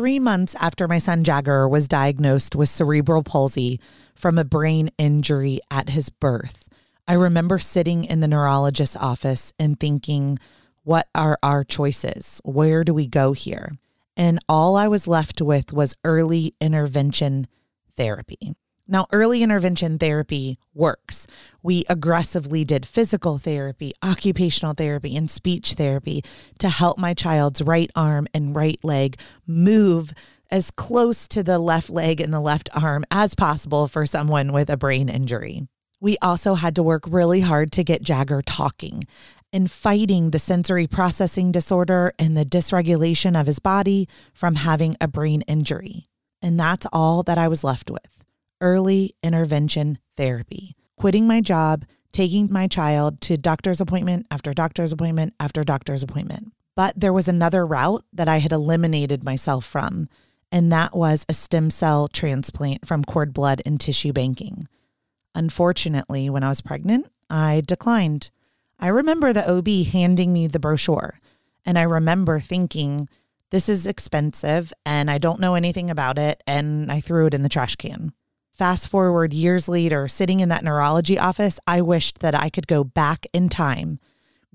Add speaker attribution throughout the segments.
Speaker 1: Three months after my son Jagger was diagnosed with cerebral palsy from a brain injury at his birth, I remember sitting in the neurologist's office and thinking, what are our choices? Where do we go here? And all I was left with was early intervention therapy. Now, early intervention therapy works. We aggressively did physical therapy, occupational therapy, and speech therapy to help my child's right arm and right leg move as close to the left leg and the left arm as possible for someone with a brain injury. We also had to work really hard to get Jagger talking and fighting the sensory processing disorder and the dysregulation of his body from having a brain injury. And that's all that I was left with early intervention therapy, quitting my job, taking my child to doctor's appointment after doctor's appointment after doctor's appointment. But there was another route that I had eliminated myself from, and that was a stem cell transplant from cord blood and tissue banking. Unfortunately, when I was pregnant, I declined. I remember the OB handing me the brochure, and I remember thinking, this is expensive and I don't know anything about it, and I threw it in the trash can. Fast forward years later, sitting in that neurology office, I wished that I could go back in time,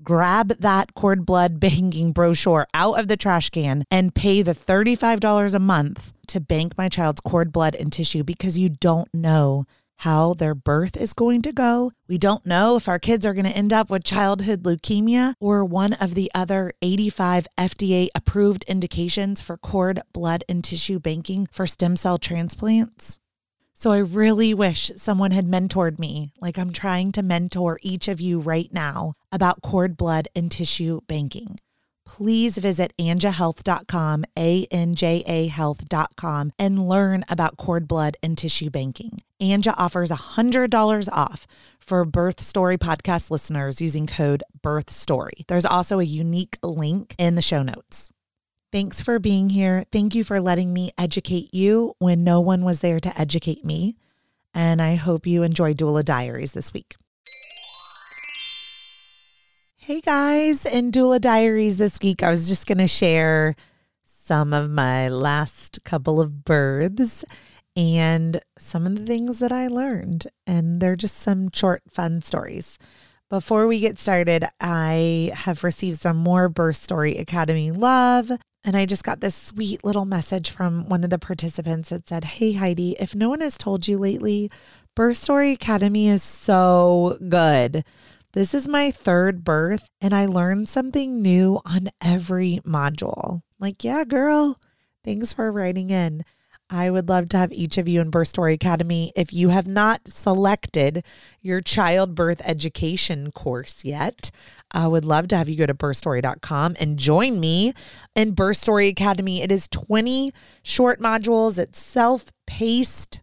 Speaker 1: grab that cord blood banking brochure out of the trash can, and pay the $35 a month to bank my child's cord blood and tissue because you don't know how their birth is going to go. We don't know if our kids are going to end up with childhood leukemia or one of the other 85 FDA approved indications for cord, blood, and tissue banking for stem cell transplants. So I really wish someone had mentored me, like I'm trying to mentor each of you right now about cord blood and tissue banking. Please visit anjahealth.com, A N J A health.com, and learn about cord blood and tissue banking. Anja offers $100 off for Birth Story podcast listeners using code Birth Story. There's also a unique link in the show notes. Thanks for being here. Thank you for letting me educate you when no one was there to educate me. And I hope you enjoy Doula Diaries this week. Hey guys, in Doula Diaries this week, I was just going to share some of my last couple of births and some of the things that I learned. And they're just some short, fun stories. Before we get started, I have received some more Birth Story Academy love. And I just got this sweet little message from one of the participants that said, Hey, Heidi, if no one has told you lately, Birth Story Academy is so good. This is my third birth, and I learned something new on every module. Like, yeah, girl, thanks for writing in. I would love to have each of you in Birth Story Academy. If you have not selected your childbirth education course yet, I would love to have you go to birthstory.com and join me in Birth Story Academy. It is 20 short modules, it's self paced,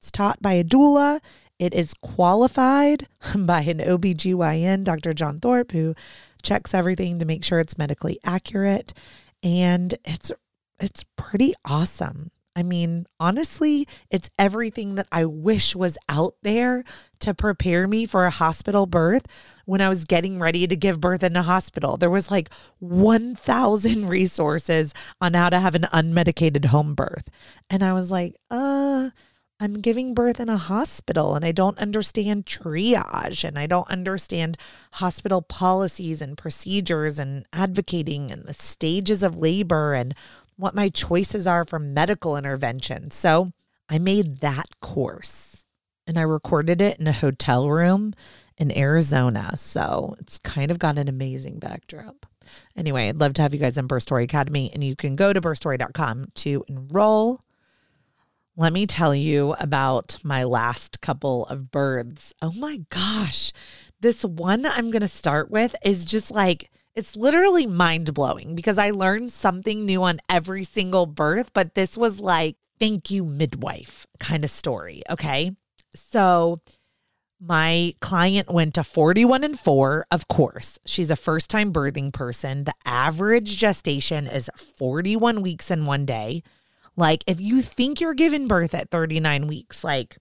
Speaker 1: it's taught by a doula. It is qualified by an OBGYN, Dr. John Thorpe, who checks everything to make sure it's medically accurate. And it's it's pretty awesome. I mean, honestly, it's everything that I wish was out there to prepare me for a hospital birth when I was getting ready to give birth in a hospital. There was like 1,000 resources on how to have an unmedicated home birth. And I was like, uh, I'm giving birth in a hospital and I don't understand triage and I don't understand hospital policies and procedures and advocating and the stages of labor and what my choices are for medical intervention. So I made that course and I recorded it in a hotel room in Arizona. So it's kind of got an amazing backdrop. Anyway, I'd love to have you guys in Birth Story Academy, and you can go to birthstory.com to enroll. Let me tell you about my last couple of births. Oh my gosh. This one I'm going to start with is just like it's literally mind blowing because I learned something new on every single birth, but this was like, thank you, midwife kind of story. Okay. So, my client went to 41 and 4, of course. She's a first time birthing person. The average gestation is 41 weeks and one day. Like, if you think you're giving birth at 39 weeks, like,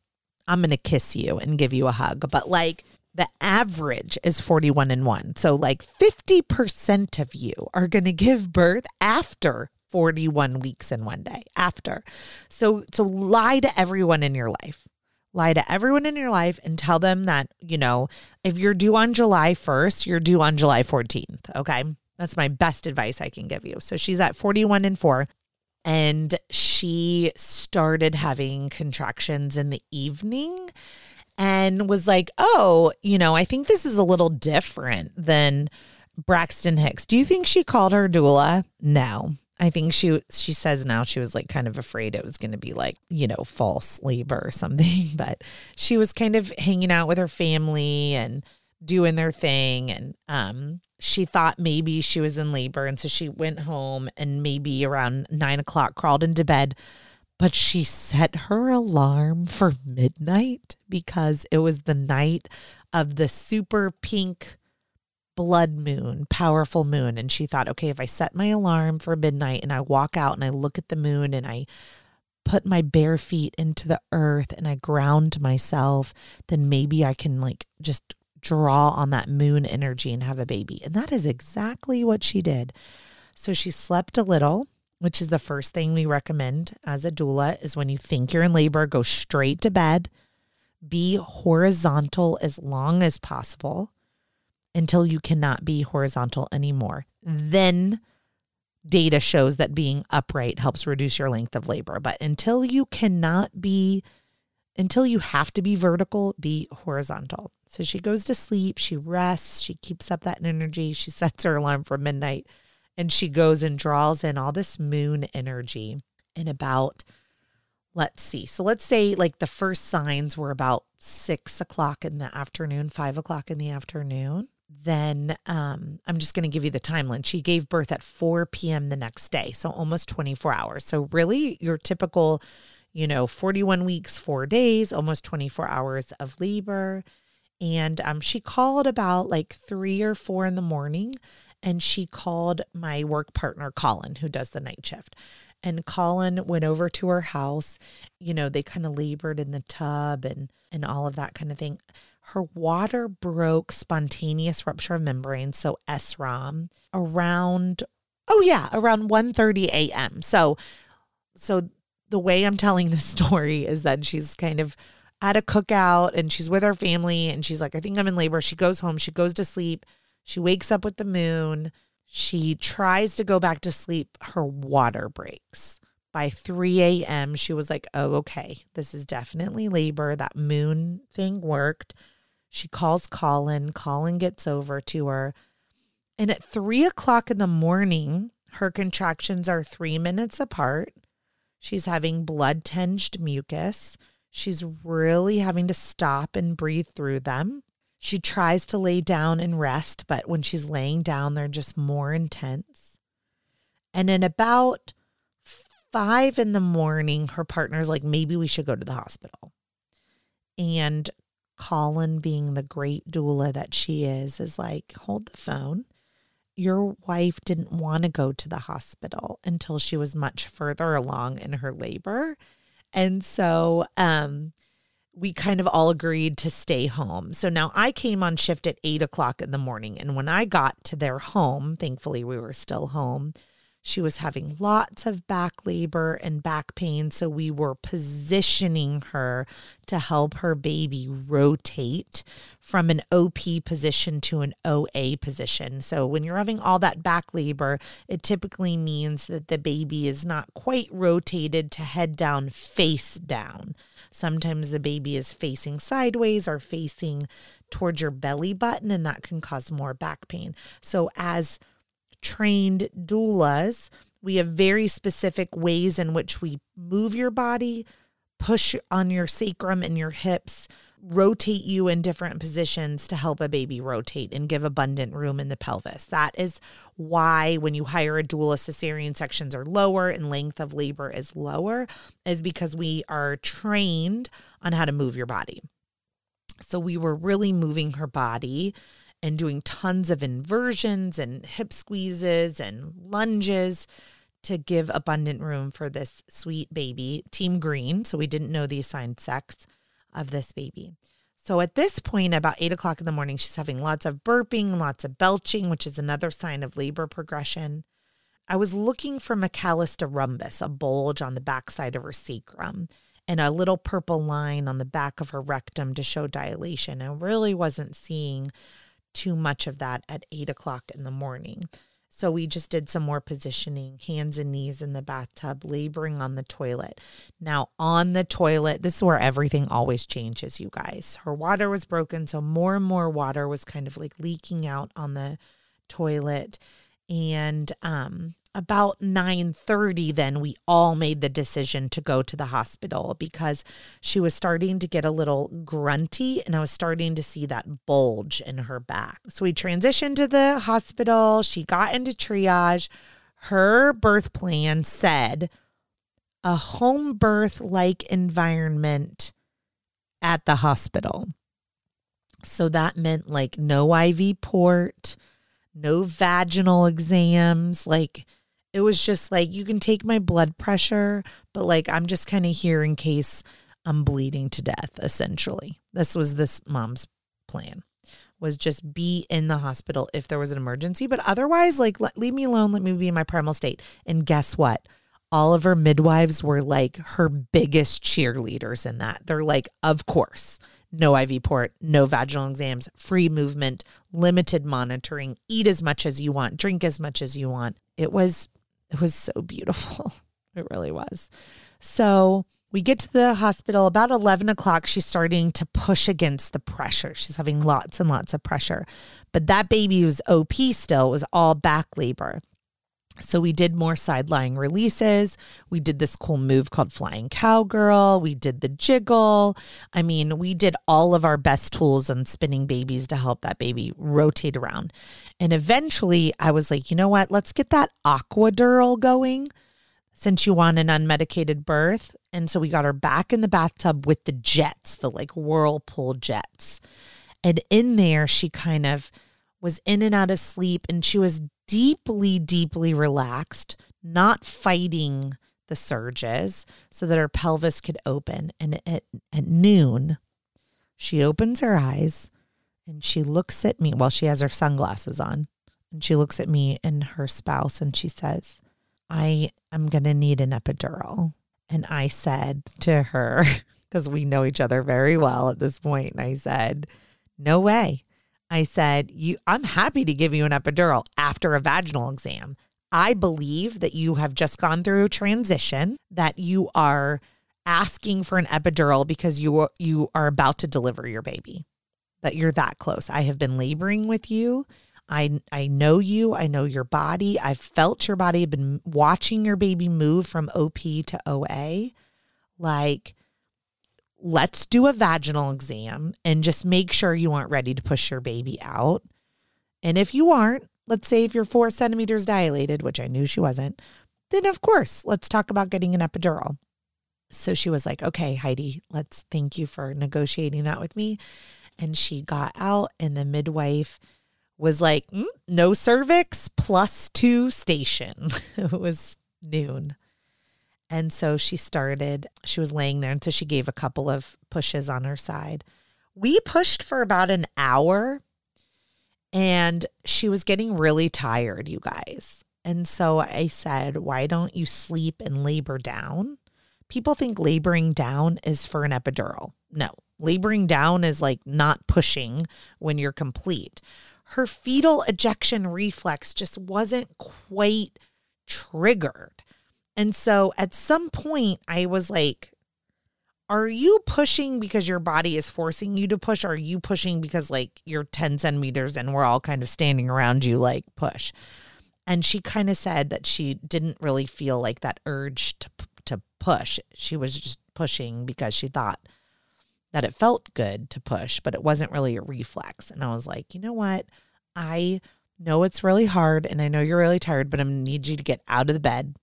Speaker 1: I'm going to kiss you and give you a hug. But, like, the average is 41 and 1. So like 50% of you are going to give birth after 41 weeks in one day after. So so lie to everyone in your life. Lie to everyone in your life and tell them that, you know, if you're due on July 1st, you're due on July 14th, okay? That's my best advice I can give you. So she's at 41 and 4 and she started having contractions in the evening and was like, "Oh, you know, I think this is a little different than Braxton Hicks." Do you think she called her doula? No. I think she she says now she was like kind of afraid it was going to be like, you know, false labor or something, but she was kind of hanging out with her family and doing their thing and um she thought maybe she was in labor and so she went home and maybe around nine o'clock crawled into bed but she set her alarm for midnight because it was the night of the super pink blood moon, powerful moon. And she thought, okay, if I set my alarm for midnight and I walk out and I look at the moon and I put my bare feet into the earth and I ground myself, then maybe I can like just draw on that moon energy and have a baby. And that is exactly what she did. So she slept a little which is the first thing we recommend as a doula is when you think you're in labor, go straight to bed, be horizontal as long as possible until you cannot be horizontal anymore. Then data shows that being upright helps reduce your length of labor, but until you cannot be until you have to be vertical, be horizontal. So she goes to sleep, she rests, she keeps up that energy, she sets her alarm for midnight and she goes and draws in all this moon energy in about let's see. So let's say like the first signs were about six o'clock in the afternoon five o'clock in the afternoon. Then um, i'm just going to give you the timeline. She gave birth at 4 p.m the next day so almost 24 hours. So really your typical you know 41 weeks four days almost 24 hours of labor. And um, she called about like three or four in the morning and she called my work partner, Colin, who does the night shift. And Colin went over to her house. You know, they kind of labored in the tub and and all of that kind of thing. Her water broke spontaneous rupture of membrane, so SROM, around oh yeah, around 1:30 a.m. So so the way I'm telling the story is that she's kind of at a cookout and she's with her family and she's like, I think I'm in labor. She goes home, she goes to sleep she wakes up with the moon. She tries to go back to sleep. Her water breaks. By 3 a.m., she was like, oh, okay, this is definitely labor. That moon thing worked. She calls Colin. Colin gets over to her. And at three o'clock in the morning, her contractions are three minutes apart. She's having blood tinged mucus. She's really having to stop and breathe through them. She tries to lay down and rest, but when she's laying down, they're just more intense. And in about five in the morning, her partner's like, maybe we should go to the hospital. And Colin, being the great doula that she is, is like, hold the phone. Your wife didn't want to go to the hospital until she was much further along in her labor. And so, um, we kind of all agreed to stay home. So now I came on shift at eight o'clock in the morning. And when I got to their home, thankfully we were still home, she was having lots of back labor and back pain. So we were positioning her to help her baby rotate from an OP position to an OA position. So when you're having all that back labor, it typically means that the baby is not quite rotated to head down, face down. Sometimes the baby is facing sideways or facing towards your belly button, and that can cause more back pain. So, as trained doulas, we have very specific ways in which we move your body, push on your sacrum and your hips, rotate you in different positions to help a baby rotate and give abundant room in the pelvis. That is why when you hire a doula, cesarean sections are lower and length of labor is lower, is because we are trained on how to move your body. So we were really moving her body and doing tons of inversions and hip squeezes and lunges to give abundant room for this sweet baby, Team Green. So we didn't know the assigned sex of this baby. So at this point, about eight o'clock in the morning, she's having lots of burping, lots of belching, which is another sign of labor progression. I was looking for Michaelis rhombus, a bulge on the backside of her sacrum, and a little purple line on the back of her rectum to show dilation. I really wasn't seeing too much of that at eight o'clock in the morning. So we just did some more positioning, hands and knees in the bathtub, laboring on the toilet. Now, on the toilet, this is where everything always changes, you guys. Her water was broken, so more and more water was kind of like leaking out on the toilet. And um about 9:30 then we all made the decision to go to the hospital because she was starting to get a little grunty and I was starting to see that bulge in her back. So we transitioned to the hospital, she got into triage. Her birth plan said a home birth like environment at the hospital. So that meant like no IV port, no vaginal exams, like it was just like you can take my blood pressure, but like I'm just kind of here in case I'm bleeding to death essentially. This was this mom's plan was just be in the hospital if there was an emergency, but otherwise like let, leave me alone, let me be in my primal state. And guess what? All of her midwives were like her biggest cheerleaders in that. They're like, of course no IV port, no vaginal exams, free movement, limited monitoring, eat as much as you want, drink as much as you want. It was it was so beautiful. It really was. So we get to the hospital about 11 o'clock. She's starting to push against the pressure. She's having lots and lots of pressure. But that baby was OP still, it was all back labor. So we did more side lying releases. We did this cool move called flying cowgirl. We did the jiggle. I mean, we did all of our best tools on spinning babies to help that baby rotate around. And eventually I was like, you know what? Let's get that aquadural going since you want an unmedicated birth. And so we got her back in the bathtub with the jets, the like whirlpool jets. And in there, she kind of was in and out of sleep and she was deeply, deeply relaxed, not fighting the surges so that her pelvis could open. And at, at noon, she opens her eyes and she looks at me while well, she has her sunglasses on. And she looks at me and her spouse and she says, I am going to need an epidural. And I said to her, because we know each other very well at this point, and I said, No way. I said, "You I'm happy to give you an epidural after a vaginal exam. I believe that you have just gone through a transition, that you are asking for an epidural because you you are about to deliver your baby. That you're that close. I have been laboring with you. I I know you. I know your body. I've felt your body. I've been watching your baby move from OP to OA. Like let's do a vaginal exam and just make sure you aren't ready to push your baby out. And if you aren't, let's say if you're four centimeters dilated, which I knew she wasn't, then of course, let's talk about getting an epidural. So she was like, okay, Heidi, let's thank you for negotiating that with me. And she got out, and the midwife was like, mm, no cervix plus two station. it was noon. And so she started, she was laying there until she gave a couple of pushes on her side. We pushed for about an hour and she was getting really tired, you guys. And so I said, Why don't you sleep and labor down? People think laboring down is for an epidural. No, laboring down is like not pushing when you're complete. Her fetal ejection reflex just wasn't quite triggered. And so at some point, I was like, are you pushing because your body is forcing you to push? Or are you pushing because like you're 10 centimeters and we're all kind of standing around you like push? And she kind of said that she didn't really feel like that urge to, to push. She was just pushing because she thought that it felt good to push, but it wasn't really a reflex. And I was like, you know what? I know it's really hard and I know you're really tired, but I'm gonna need you to get out of the bed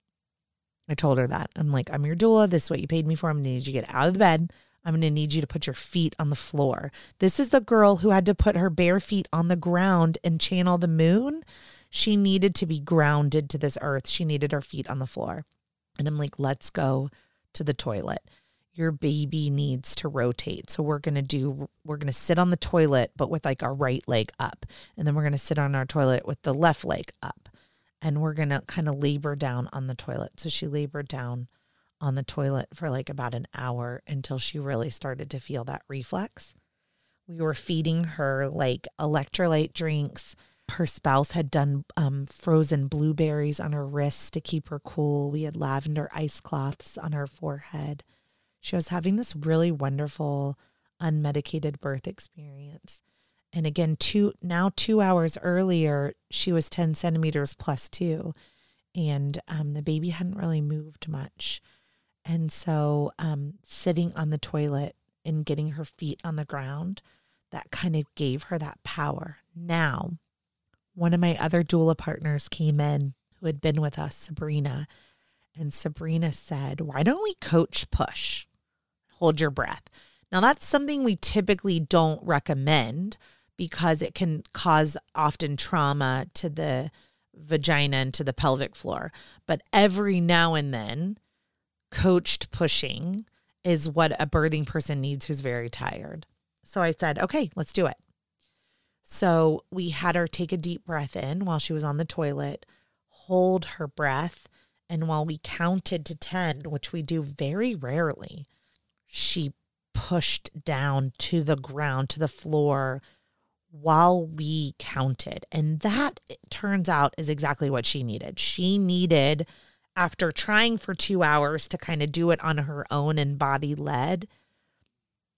Speaker 1: I told her that. I'm like, I'm your doula. This is what you paid me for. I'm going to need you to get out of the bed. I'm going to need you to put your feet on the floor. This is the girl who had to put her bare feet on the ground and channel the moon. She needed to be grounded to this earth. She needed her feet on the floor. And I'm like, let's go to the toilet. Your baby needs to rotate. So we're going to do, we're going to sit on the toilet, but with like our right leg up. And then we're going to sit on our toilet with the left leg up. And we're going to kind of labor down on the toilet. So she labored down on the toilet for like about an hour until she really started to feel that reflex. We were feeding her like electrolyte drinks. Her spouse had done um, frozen blueberries on her wrists to keep her cool. We had lavender ice cloths on her forehead. She was having this really wonderful, unmedicated birth experience. And again, two now two hours earlier, she was 10 centimeters plus two. And um, the baby hadn't really moved much. And so um, sitting on the toilet and getting her feet on the ground, that kind of gave her that power. Now, one of my other doula partners came in who had been with us, Sabrina. And Sabrina said, Why don't we coach push? Hold your breath. Now, that's something we typically don't recommend because it can cause often trauma to the vagina and to the pelvic floor. But every now and then, coached pushing is what a birthing person needs who's very tired. So I said, okay, let's do it. So we had her take a deep breath in while she was on the toilet, hold her breath. And while we counted to 10, which we do very rarely, she pushed down to the ground, to the floor while we counted. And that turns out is exactly what she needed. She needed, after trying for two hours to kind of do it on her own and body led,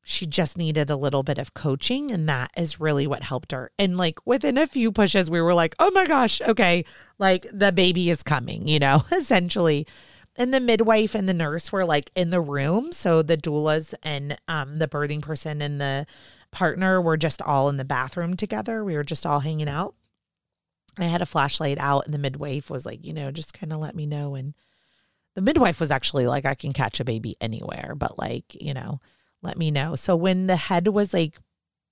Speaker 1: she just needed a little bit of coaching. And that is really what helped her. And like within a few pushes, we were like, oh my gosh, okay, like the baby is coming, you know, essentially. And the midwife and the nurse were like in the room. So the doulas and um, the birthing person and the partner we were just all in the bathroom together. We were just all hanging out. I had a flashlight out, and the midwife was like, you know, just kind of let me know. And the midwife was actually like, I can catch a baby anywhere, but like, you know, let me know. So when the head was like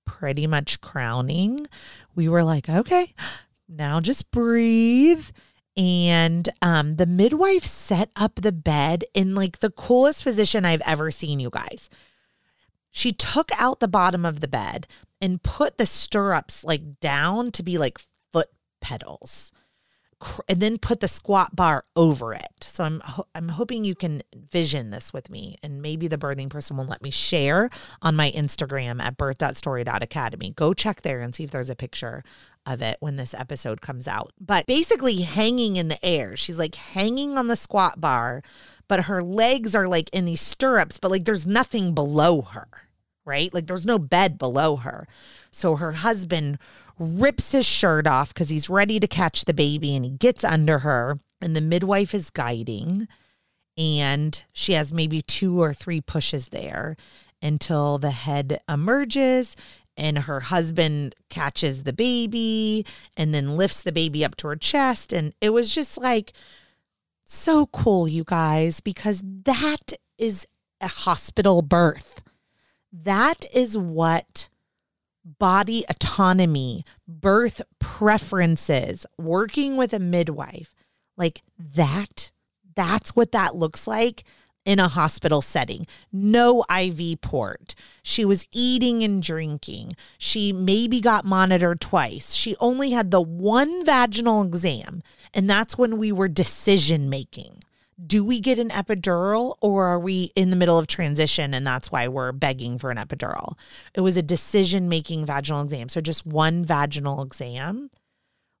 Speaker 1: pretty much crowning, we were like, okay, now just breathe. And um, the midwife set up the bed in like the coolest position I've ever seen, you guys. She took out the bottom of the bed and put the stirrups like down to be like foot pedals and then put the squat bar over it. So I'm I'm hoping you can vision this with me and maybe the birthing person will let me share on my Instagram at birth.story.academy. Go check there and see if there's a picture of it when this episode comes out. But basically hanging in the air. She's like hanging on the squat bar, but her legs are like in these stirrups, but like there's nothing below her right? Like there's no bed below her. So her husband rips his shirt off because he's ready to catch the baby and he gets under her, and the midwife is guiding. And she has maybe two or three pushes there until the head emerges and her husband catches the baby and then lifts the baby up to her chest. And it was just like so cool, you guys, because that is a hospital birth. That is what body autonomy, birth preferences, working with a midwife, like that, that's what that looks like in a hospital setting. No IV port. She was eating and drinking. She maybe got monitored twice. She only had the one vaginal exam, and that's when we were decision making do we get an epidural or are we in the middle of transition and that's why we're begging for an epidural? It was a decision making vaginal exam. So just one vaginal exam.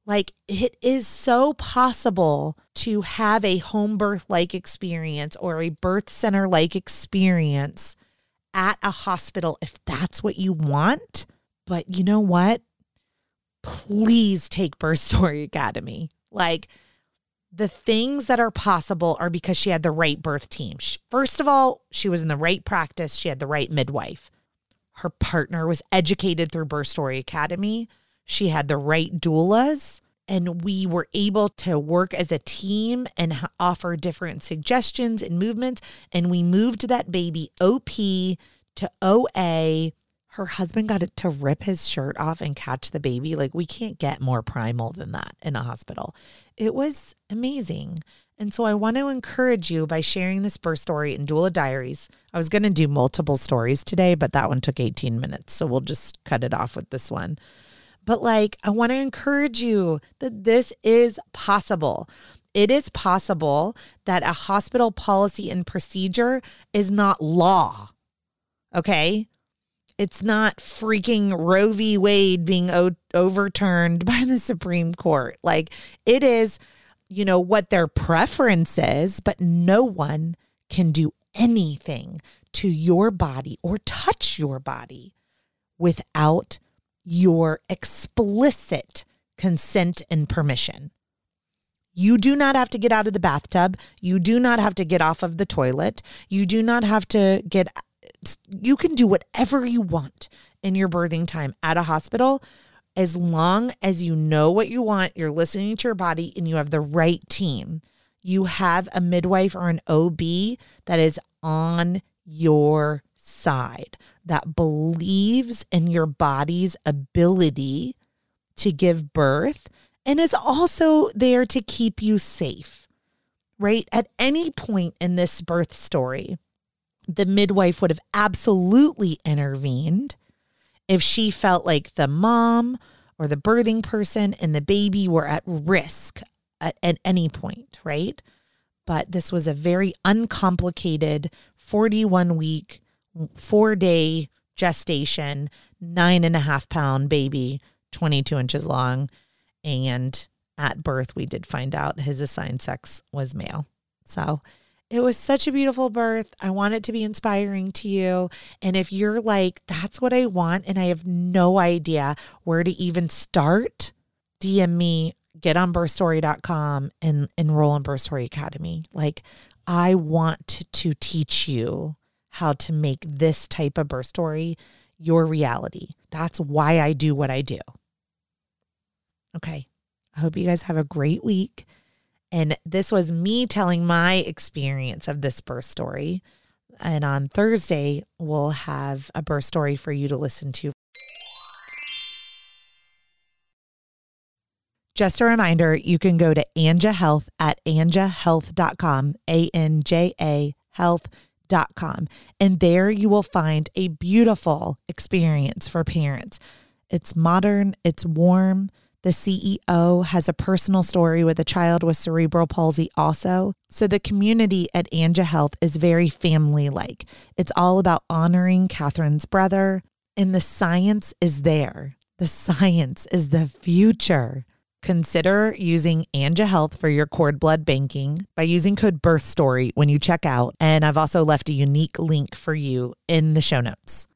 Speaker 1: Like it is so possible to have a home birth like experience or a birth center like experience at a hospital if that's what you want. But you know what? Please take Birth Story Academy. Like, the things that are possible are because she had the right birth team. First of all, she was in the right practice, she had the right midwife. Her partner was educated through Birth Story Academy. She had the right doulas, and we were able to work as a team and offer different suggestions and movements. And we moved that baby OP to OA her husband got it to rip his shirt off and catch the baby. Like, we can't get more primal than that in a hospital. It was amazing. And so I want to encourage you by sharing this birth story in Doula Diaries. I was going to do multiple stories today, but that one took 18 minutes. So we'll just cut it off with this one. But like, I want to encourage you that this is possible. It is possible that a hospital policy and procedure is not law. Okay. It's not freaking Roe v. Wade being o- overturned by the Supreme Court. Like it is, you know, what their preference is, but no one can do anything to your body or touch your body without your explicit consent and permission. You do not have to get out of the bathtub. You do not have to get off of the toilet. You do not have to get, you can do whatever you want in your birthing time at a hospital as long as you know what you want, you're listening to your body, and you have the right team. You have a midwife or an OB that is on your side, that believes in your body's ability to give birth and is also there to keep you safe, right? At any point in this birth story, the midwife would have absolutely intervened if she felt like the mom or the birthing person and the baby were at risk at, at any point, right? But this was a very uncomplicated 41 week, four day gestation, nine and a half pound baby, 22 inches long and at birth, we did find out his assigned sex was male. So it was such a beautiful birth. I want it to be inspiring to you. And if you're like, that's what I want, and I have no idea where to even start, DM me, get on birthstory.com and enroll in Birth Story Academy. Like, I want to teach you how to make this type of birth story your reality. That's why I do what I do. Okay. I hope you guys have a great week. And this was me telling my experience of this birth story. And on Thursday, we'll have a birth story for you to listen to. Just a reminder, you can go to Anja Health at anjahealth.com, A N J A health.com. Com, and there you will find a beautiful experience for parents. It's modern, it's warm the CEO has a personal story with a child with cerebral palsy, also. So the community at Anja Health is very family like. It's all about honoring Catherine's brother, and the science is there. The science is the future. Consider using Anja Health for your cord blood banking by using code BIRTHSTORY when you check out. And I've also left a unique link for you in the show notes.